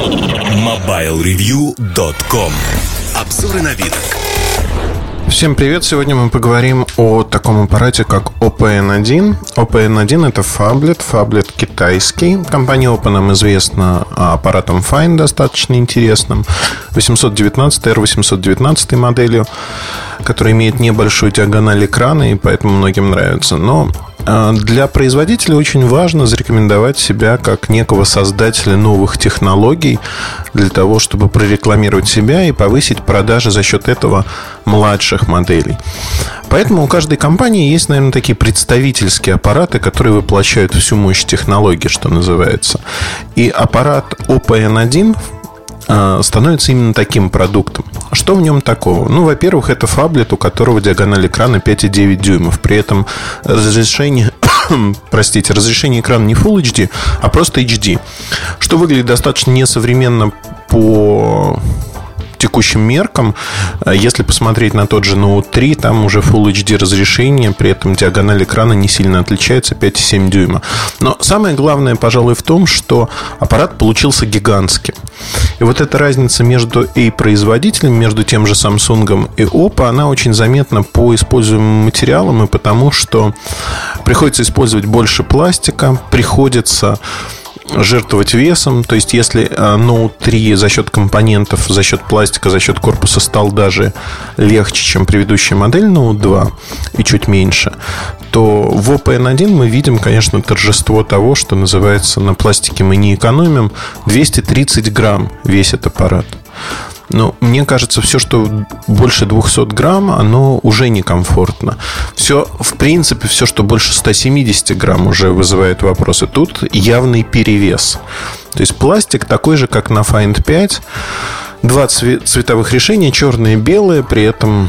MobileReview.com Обзоры на вид. Всем привет! Сегодня мы поговорим о таком аппарате, как OPN1. OPN1 это фаблет, фаблет китайский. Компания Open нам известна аппаратом Fine достаточно интересным. 819 R819 моделью, которая имеет небольшую диагональ экрана и поэтому многим нравится. Но а, для производителя очень важно зарекомендовать себя как некого создателя новых технологий для того, чтобы прорекламировать себя и повысить продажи за счет этого младших моделей. Поэтому у каждой компании есть, наверное, такие представительские аппараты, которые воплощают всю мощь технологии, что называется. И аппарат OPN1 а, становится именно таким продуктом. Что в нем такого? Ну, во-первых, это фаблет, у которого диагональ экрана 5,9 дюймов. При этом разрешение простите, разрешение экрана не Full HD, а просто HD. Что выглядит достаточно несовременно по текущим меркам, э, если посмотреть на тот же Note 3, там уже Full HD разрешение, при этом диагональ экрана не сильно отличается, 5,7 дюйма. Но самое главное, пожалуй, в том, что аппарат получился гигантским. И вот эта разница между и производителем, между тем же Samsung и Oppo, она очень заметна по используемым материалам и потому, что приходится использовать больше пластика, приходится жертвовать весом. То есть, если э, Note 3 за счет компонентов, за счет пластика, за счет корпуса стал даже легче, чем предыдущая модель Note 2 и чуть меньше, то в OPN1 мы видим, конечно, торжество того, что называется на пластике мы не экономим. 230 грамм весит аппарат. Но мне кажется, все, что больше 200 грамм, оно уже некомфортно. Все, в принципе, все, что больше 170 грамм, уже вызывает вопросы. Тут явный перевес. То есть пластик такой же, как на Find 5. Два цветовых решения, черное и белое, при этом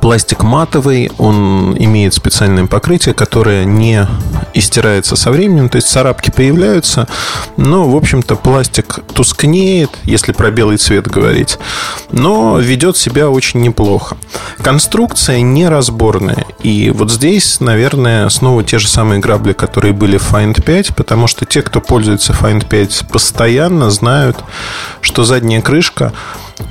Пластик матовый, он имеет специальное покрытие, которое не истирается со временем, то есть царапки появляются, но, в общем-то, пластик тускнеет, если про белый цвет говорить, но ведет себя очень неплохо. Конструкция неразборная, и вот здесь, наверное, снова те же самые грабли, которые были в Find 5, потому что те, кто пользуется Find 5 постоянно, знают, что задняя крышка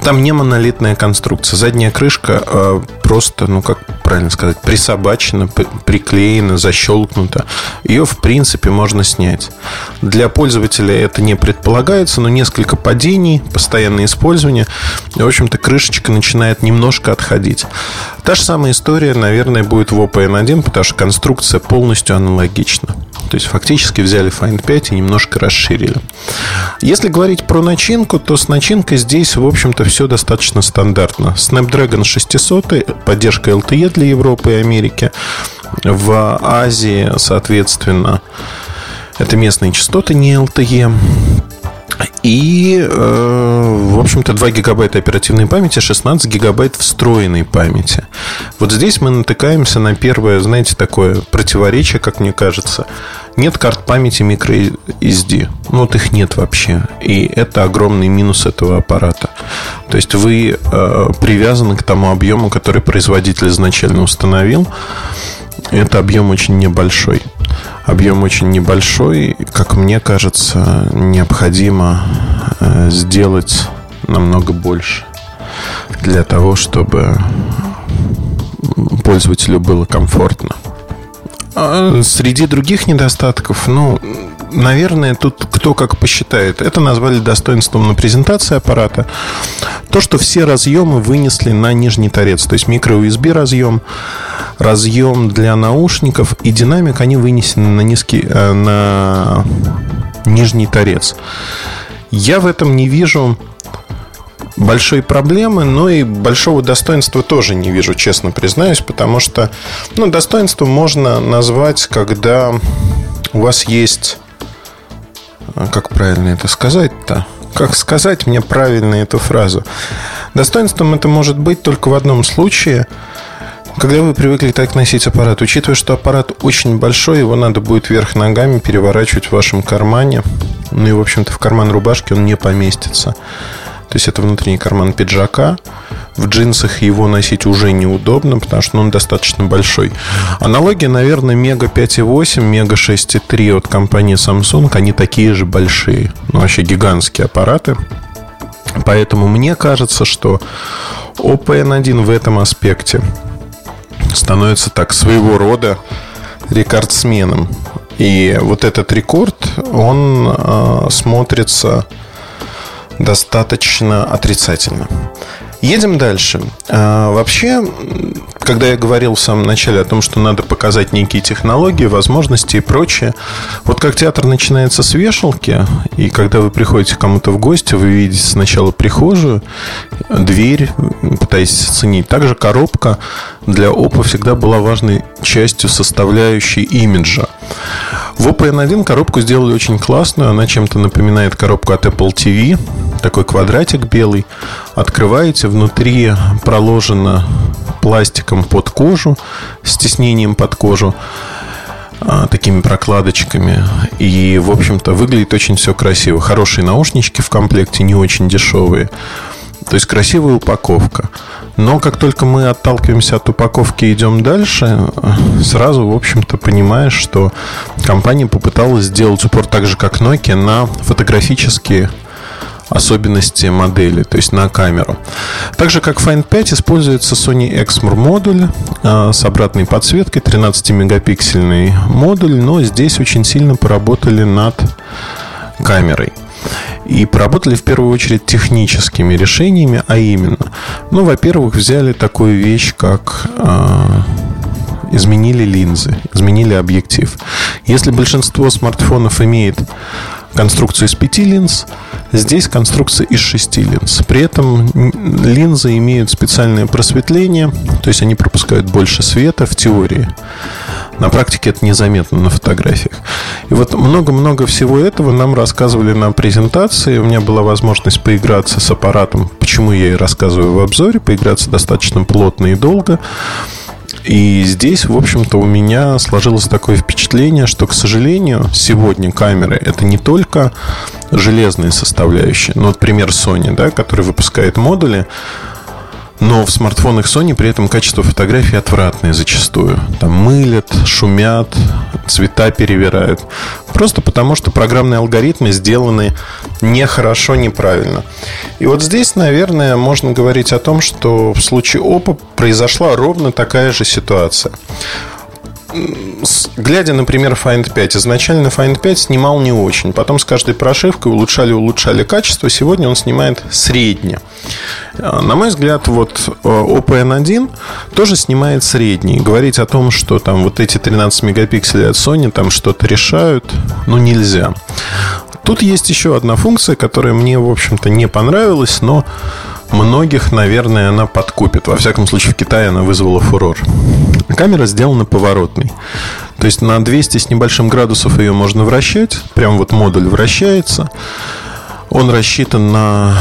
там не монолитная конструкция. Задняя крышка э, просто, ну как правильно сказать, присобачена, приклеена, защелкнута. Ее, в принципе, можно снять. Для пользователя это не предполагается, но несколько падений, постоянное использование, и, в общем-то, крышечка начинает немножко отходить. Та же самая история, наверное, будет в OPN1, потому что конструкция полностью аналогична. То есть фактически взяли Find 5 и немножко расширили. Если говорить про начинку, то с начинкой здесь, в общем-то, все достаточно стандартно. Snapdragon 600, поддержка LTE для Европы и Америки. В Азии, соответственно, это местные частоты, не LTE. И, э, в общем-то, 2 гигабайта оперативной памяти, 16 гигабайт встроенной памяти. Вот здесь мы натыкаемся на первое, знаете, такое противоречие, как мне кажется. Нет карт памяти microSD. Ну, вот их нет вообще. И это огромный минус этого аппарата. То есть вы э, привязаны к тому объему, который производитель изначально установил. Это объем очень небольшой. Объем очень небольшой. Как мне кажется, необходимо э, сделать намного больше для того, чтобы пользователю было комфортно. А среди других недостатков, ну, наверное, тут кто как посчитает. Это назвали достоинством на презентации аппарата. То, что все разъемы вынесли на нижний торец. То есть микро-USB разъем, разъем для наушников и динамик, они вынесены на, низкий, э, на нижний торец. Я в этом не вижу большой проблемы, но и большого достоинства тоже не вижу, честно признаюсь, потому что ну, достоинство можно назвать, когда у вас есть... А как правильно это сказать-то? Как сказать мне правильно эту фразу? Достоинством это может быть только в одном случае, когда вы привыкли так носить аппарат. Учитывая, что аппарат очень большой, его надо будет вверх ногами переворачивать в вашем кармане. Ну и, в общем-то, в карман рубашки он не поместится. То есть это внутренний карман пиджака. В джинсах его носить уже неудобно, потому что он достаточно большой. Аналогия, наверное, Мега 5.8, Мега 6.3 от компании Samsung. Они такие же большие. Ну, вообще гигантские аппараты. Поэтому мне кажется, что Oppo N1 в этом аспекте становится так своего рода рекордсменом. И вот этот рекорд, он э, смотрится достаточно отрицательно. Едем дальше. А, вообще, когда я говорил в самом начале о том, что надо показать некие технологии, возможности и прочее, вот как театр начинается с вешалки, и когда вы приходите кому-то в гости, вы видите сначала прихожую, дверь, пытаетесь оценить. Также коробка для Oppo всегда была важной частью составляющей имиджа. В Oppo N1 коробку сделали очень классную. Она чем-то напоминает коробку от Apple TV. Такой квадратик белый. Открываете, внутри проложено пластиком под кожу, с тиснением под кожу а, такими прокладочками. И, в общем-то, выглядит очень все красиво. Хорошие наушнички в комплекте, не очень дешевые. То есть красивая упаковка. Но как только мы отталкиваемся от упаковки и идем дальше, сразу, в общем-то, понимаешь, что компания попыталась сделать упор так же, как Nokia, на фотографические особенности модели, то есть на камеру. Так же, как Find 5, используется Sony Exmor модуль а, с обратной подсветкой, 13-мегапиксельный модуль, но здесь очень сильно поработали над камерой. И поработали в первую очередь техническими решениями, а именно, ну, во-первых, взяли такую вещь, как э, изменили линзы, изменили объектив. Если большинство смартфонов имеет конструкцию из пяти линз, здесь конструкция из шести линз. При этом линзы имеют специальное просветление, то есть они пропускают больше света в теории. На практике это незаметно на фотографиях. И вот много-много всего этого нам рассказывали на презентации. У меня была возможность поиграться с аппаратом, почему я и рассказываю в обзоре, поиграться достаточно плотно и долго. И здесь, в общем-то, у меня сложилось такое впечатление, что, к сожалению, сегодня камеры это не только железные составляющие. Ну, вот пример Sony, да, который выпускает модули, но в смартфонах Sony при этом качество фотографий отвратное зачастую. Там мылят, шумят, цвета перевирают. Просто потому, что программные алгоритмы сделаны нехорошо, неправильно. И вот здесь, наверное, можно говорить о том, что в случае Oppo произошла ровно такая же ситуация глядя, например, Find 5, изначально Find 5 снимал не очень. Потом с каждой прошивкой улучшали, улучшали качество. Сегодня он снимает среднее. А, на мой взгляд, вот э, Oppo N1 тоже снимает средний. Говорить о том, что там вот эти 13 мегапикселей от Sony там что-то решают, ну нельзя. Тут есть еще одна функция, которая мне, в общем-то, не понравилась, но многих, наверное, она подкупит. Во всяком случае, в Китае она вызвала фурор. Камера сделана поворотной. То есть на 200 с небольшим градусов ее можно вращать. Прям вот модуль вращается. Он рассчитан на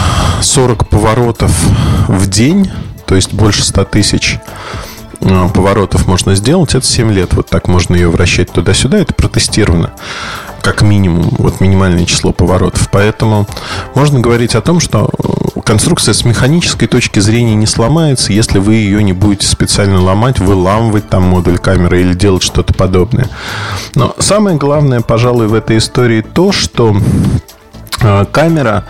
40 поворотов в день, то есть больше 100 тысяч э, поворотов можно сделать. Это 7 лет. Вот так можно ее вращать туда-сюда. Это протестировано как минимум, вот минимальное число поворотов. Поэтому можно говорить о том, что э, конструкция с механической точки зрения не сломается, если вы ее не будете специально ломать, выламывать там модуль камеры или делать что-то подобное. Но самое главное, пожалуй, в этой истории то, что э, камера,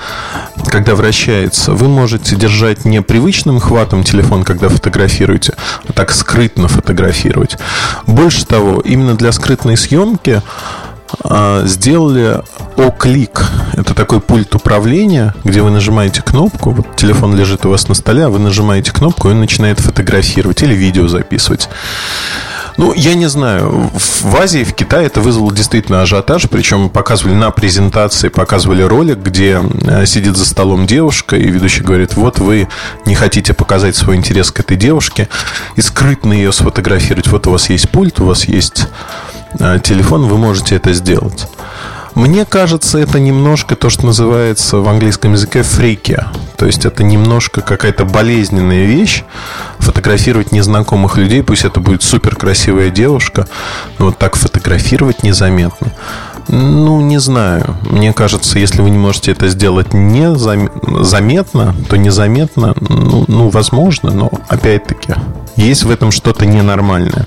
когда вращается, вы можете держать не привычным хватом телефон, когда фотографируете, а так скрытно фотографировать. Больше того, именно для скрытной съемки сделали О-клик. Это такой пульт управления, где вы нажимаете кнопку, вот телефон лежит у вас на столе, а вы нажимаете кнопку, и он начинает фотографировать или видео записывать. Ну, я не знаю. В Азии, в Китае это вызвало действительно ажиотаж. Причем показывали на презентации, показывали ролик, где э, сидит за столом девушка, и ведущий говорит, вот вы не хотите показать свой интерес к этой девушке и скрытно ее сфотографировать. Вот у вас есть пульт, у вас есть телефон, вы можете это сделать. Мне кажется, это немножко то, что называется в английском языке фрики. То есть это немножко какая-то болезненная вещь. Фотографировать незнакомых людей, пусть это будет супер красивая девушка, но вот так фотографировать незаметно. Ну, не знаю. Мне кажется, если вы не можете это сделать незаметно, то незаметно, ну, ну возможно, но опять-таки есть в этом что-то ненормальное.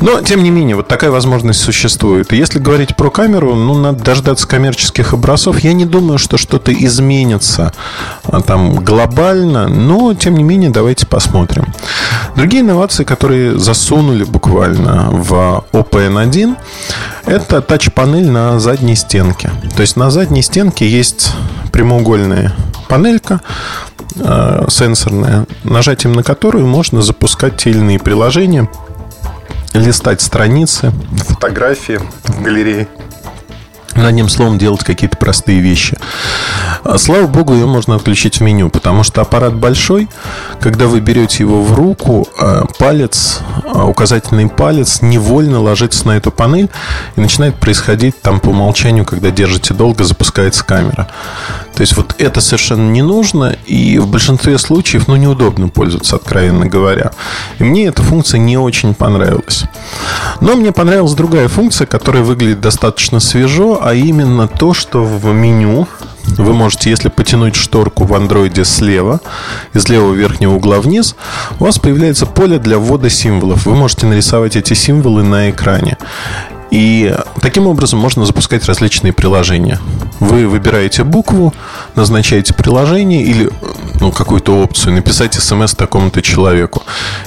Но, тем не менее, вот такая возможность существует. И если говорить про камеру, ну, надо дождаться коммерческих образцов. Я не думаю, что что-то изменится а, там глобально, но, тем не менее, давайте посмотрим. Другие инновации, которые засунули буквально в OPN1, это тач-панель на задней стенке. То есть на задней стенке есть прямоугольная панелька, э, сенсорная, нажатием на которую можно запускать те или иные приложения – листать страницы, фотографии в галерее. Одним словом, делать какие-то простые вещи. А, слава богу, ее можно отключить в меню, потому что аппарат большой. Когда вы берете его в руку, а, палец, а, указательный палец невольно ложится на эту панель и начинает происходить там по умолчанию, когда держите долго, запускается камера. То есть вот это совершенно не нужно, и в большинстве случаев, ну, неудобно пользоваться, откровенно говоря. И мне эта функция не очень понравилась. Но мне понравилась другая функция, которая выглядит достаточно свежо, а именно то, что в меню вы можете, если потянуть шторку в андроиде слева, из левого верхнего угла вниз, у вас появляется поле для ввода символов. Вы можете нарисовать эти символы на экране. И таким образом можно запускать различные приложения. Вы выбираете букву, назначаете приложение или ну, какую-то опцию, написать смс такому-то человеку.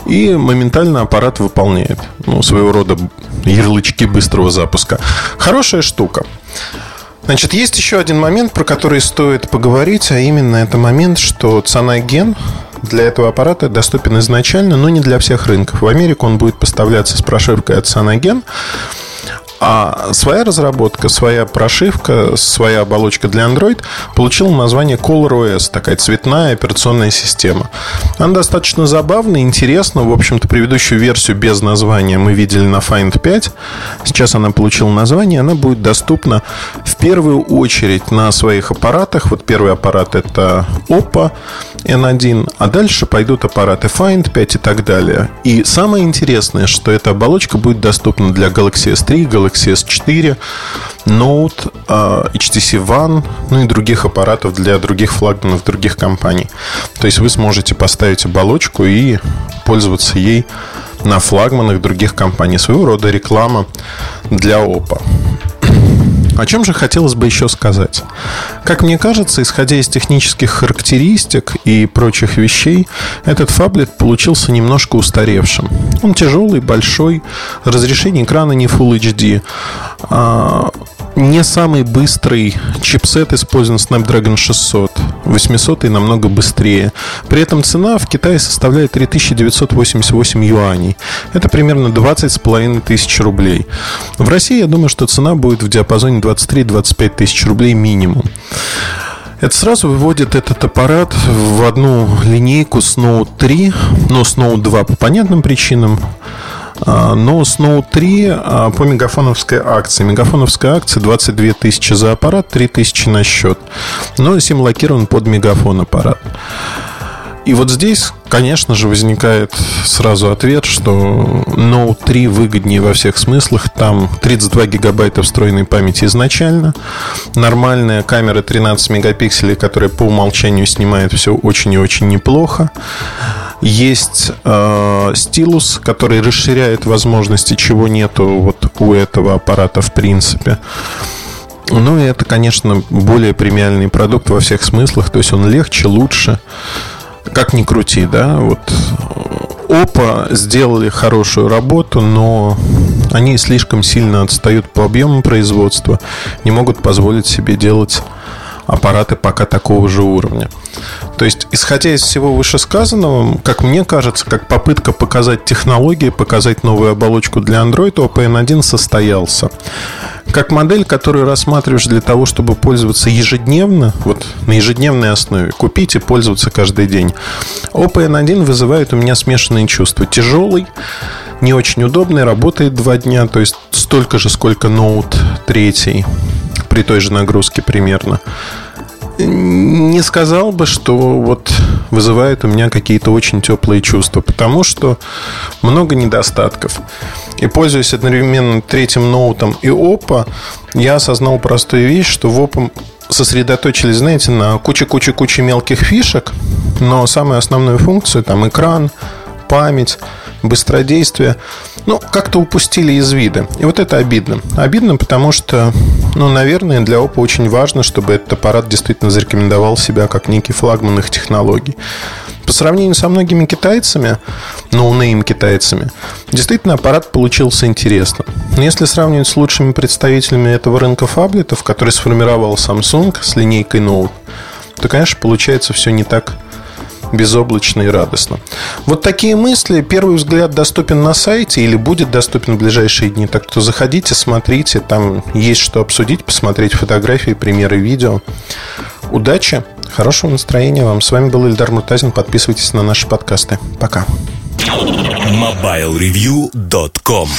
И моментально аппарат выполняет ну, своего рода ярлычки быстрого запуска. Хорошая штука. Значит, есть еще один момент, про который стоит поговорить, а именно это момент, что цена ген для этого аппарата доступен изначально, но не для всех рынков. В Америку он будет поставляться с прошивкой от Cyanogen, а своя разработка, своя прошивка, своя оболочка для Android получила название ColorOS, такая цветная операционная система. Она достаточно забавная, интересна. В общем-то, предыдущую версию без названия мы видели на Find 5. Сейчас она получила название, она будет доступна в первую очередь на своих аппаратах. Вот первый аппарат это Oppo N1, а дальше пойдут аппараты Find 5 и так далее. И самое интересное, что эта оболочка будет доступна для Galaxy S3, Galaxy Galaxy S4, Note, HTC One, ну и других аппаратов для других флагманов других компаний. То есть вы сможете поставить оболочку и пользоваться ей на флагманах других компаний. Своего рода реклама для Oppo. О чем же хотелось бы еще сказать? Как мне кажется, исходя из технических характеристик и прочих вещей, этот фаблет получился немножко устаревшим. Он тяжелый, большой, разрешение экрана не Full HD, а, не самый быстрый чипсет использован Snapdragon 600. 800 и намного быстрее. При этом цена в Китае составляет 3988 юаней. Это примерно 20 с половиной тысяч рублей. В России, я думаю, что цена будет в диапазоне 23-25 тысяч рублей минимум. Это сразу выводит этот аппарат в одну линейку с Note 3, но с Note 2 по понятным причинам. А, но Note 3 а, по мегафоновской акции. Мегафоновская акция 22 тысячи за аппарат, 3 тысячи на счет. Но сим локирован под мегафон аппарат. И вот здесь, конечно же, возникает сразу ответ, что Note 3 выгоднее во всех смыслах. Там 32 гигабайта встроенной памяти изначально. Нормальная камера 13 мегапикселей, которая по умолчанию снимает все очень и очень неплохо. Есть э, стилус, который расширяет возможности, чего нету вот у этого аппарата в принципе. Ну и это, конечно, более премиальный продукт во всех смыслах. То есть он легче, лучше как ни крути, да, вот Опа сделали хорошую работу, но они слишком сильно отстают по объему производства, не могут позволить себе делать аппараты пока такого же уровня. То есть, исходя из всего вышесказанного, как мне кажется, как попытка показать технологии, показать новую оболочку для Android, OPN1 состоялся. Как модель, которую рассматриваешь для того, чтобы пользоваться ежедневно, вот на ежедневной основе, купить и пользоваться каждый день. OPN1 вызывает у меня смешанные чувства. Тяжелый, не очень удобный, работает два дня, то есть столько же, сколько Note 3 при той же нагрузке примерно не сказал бы, что вот вызывает у меня какие-то очень теплые чувства, потому что много недостатков. И пользуясь одновременно третьим ноутом и Oppo, я осознал простую вещь, что в Opel сосредоточились, знаете, на куче-куче-куче мелких фишек, но самую основную функцию, там экран, память, быстродействие, ну, как-то упустили из вида. И вот это обидно. Обидно, потому что, ну, наверное, для Oppo очень важно, чтобы этот аппарат действительно зарекомендовал себя как некий флагман их технологий. По сравнению со многими китайцами, ноунейм китайцами, действительно аппарат получился интересным. Но если сравнивать с лучшими представителями этого рынка фаблетов, который сформировал Samsung с линейкой Note, то, конечно, получается все не так безоблачно и радостно. Вот такие мысли. Первый взгляд доступен на сайте или будет доступен в ближайшие дни. Так что заходите, смотрите. Там есть что обсудить, посмотреть фотографии, примеры видео. Удачи, хорошего настроения вам. С вами был Ильдар Муртазин. Подписывайтесь на наши подкасты. Пока. MobileReview.com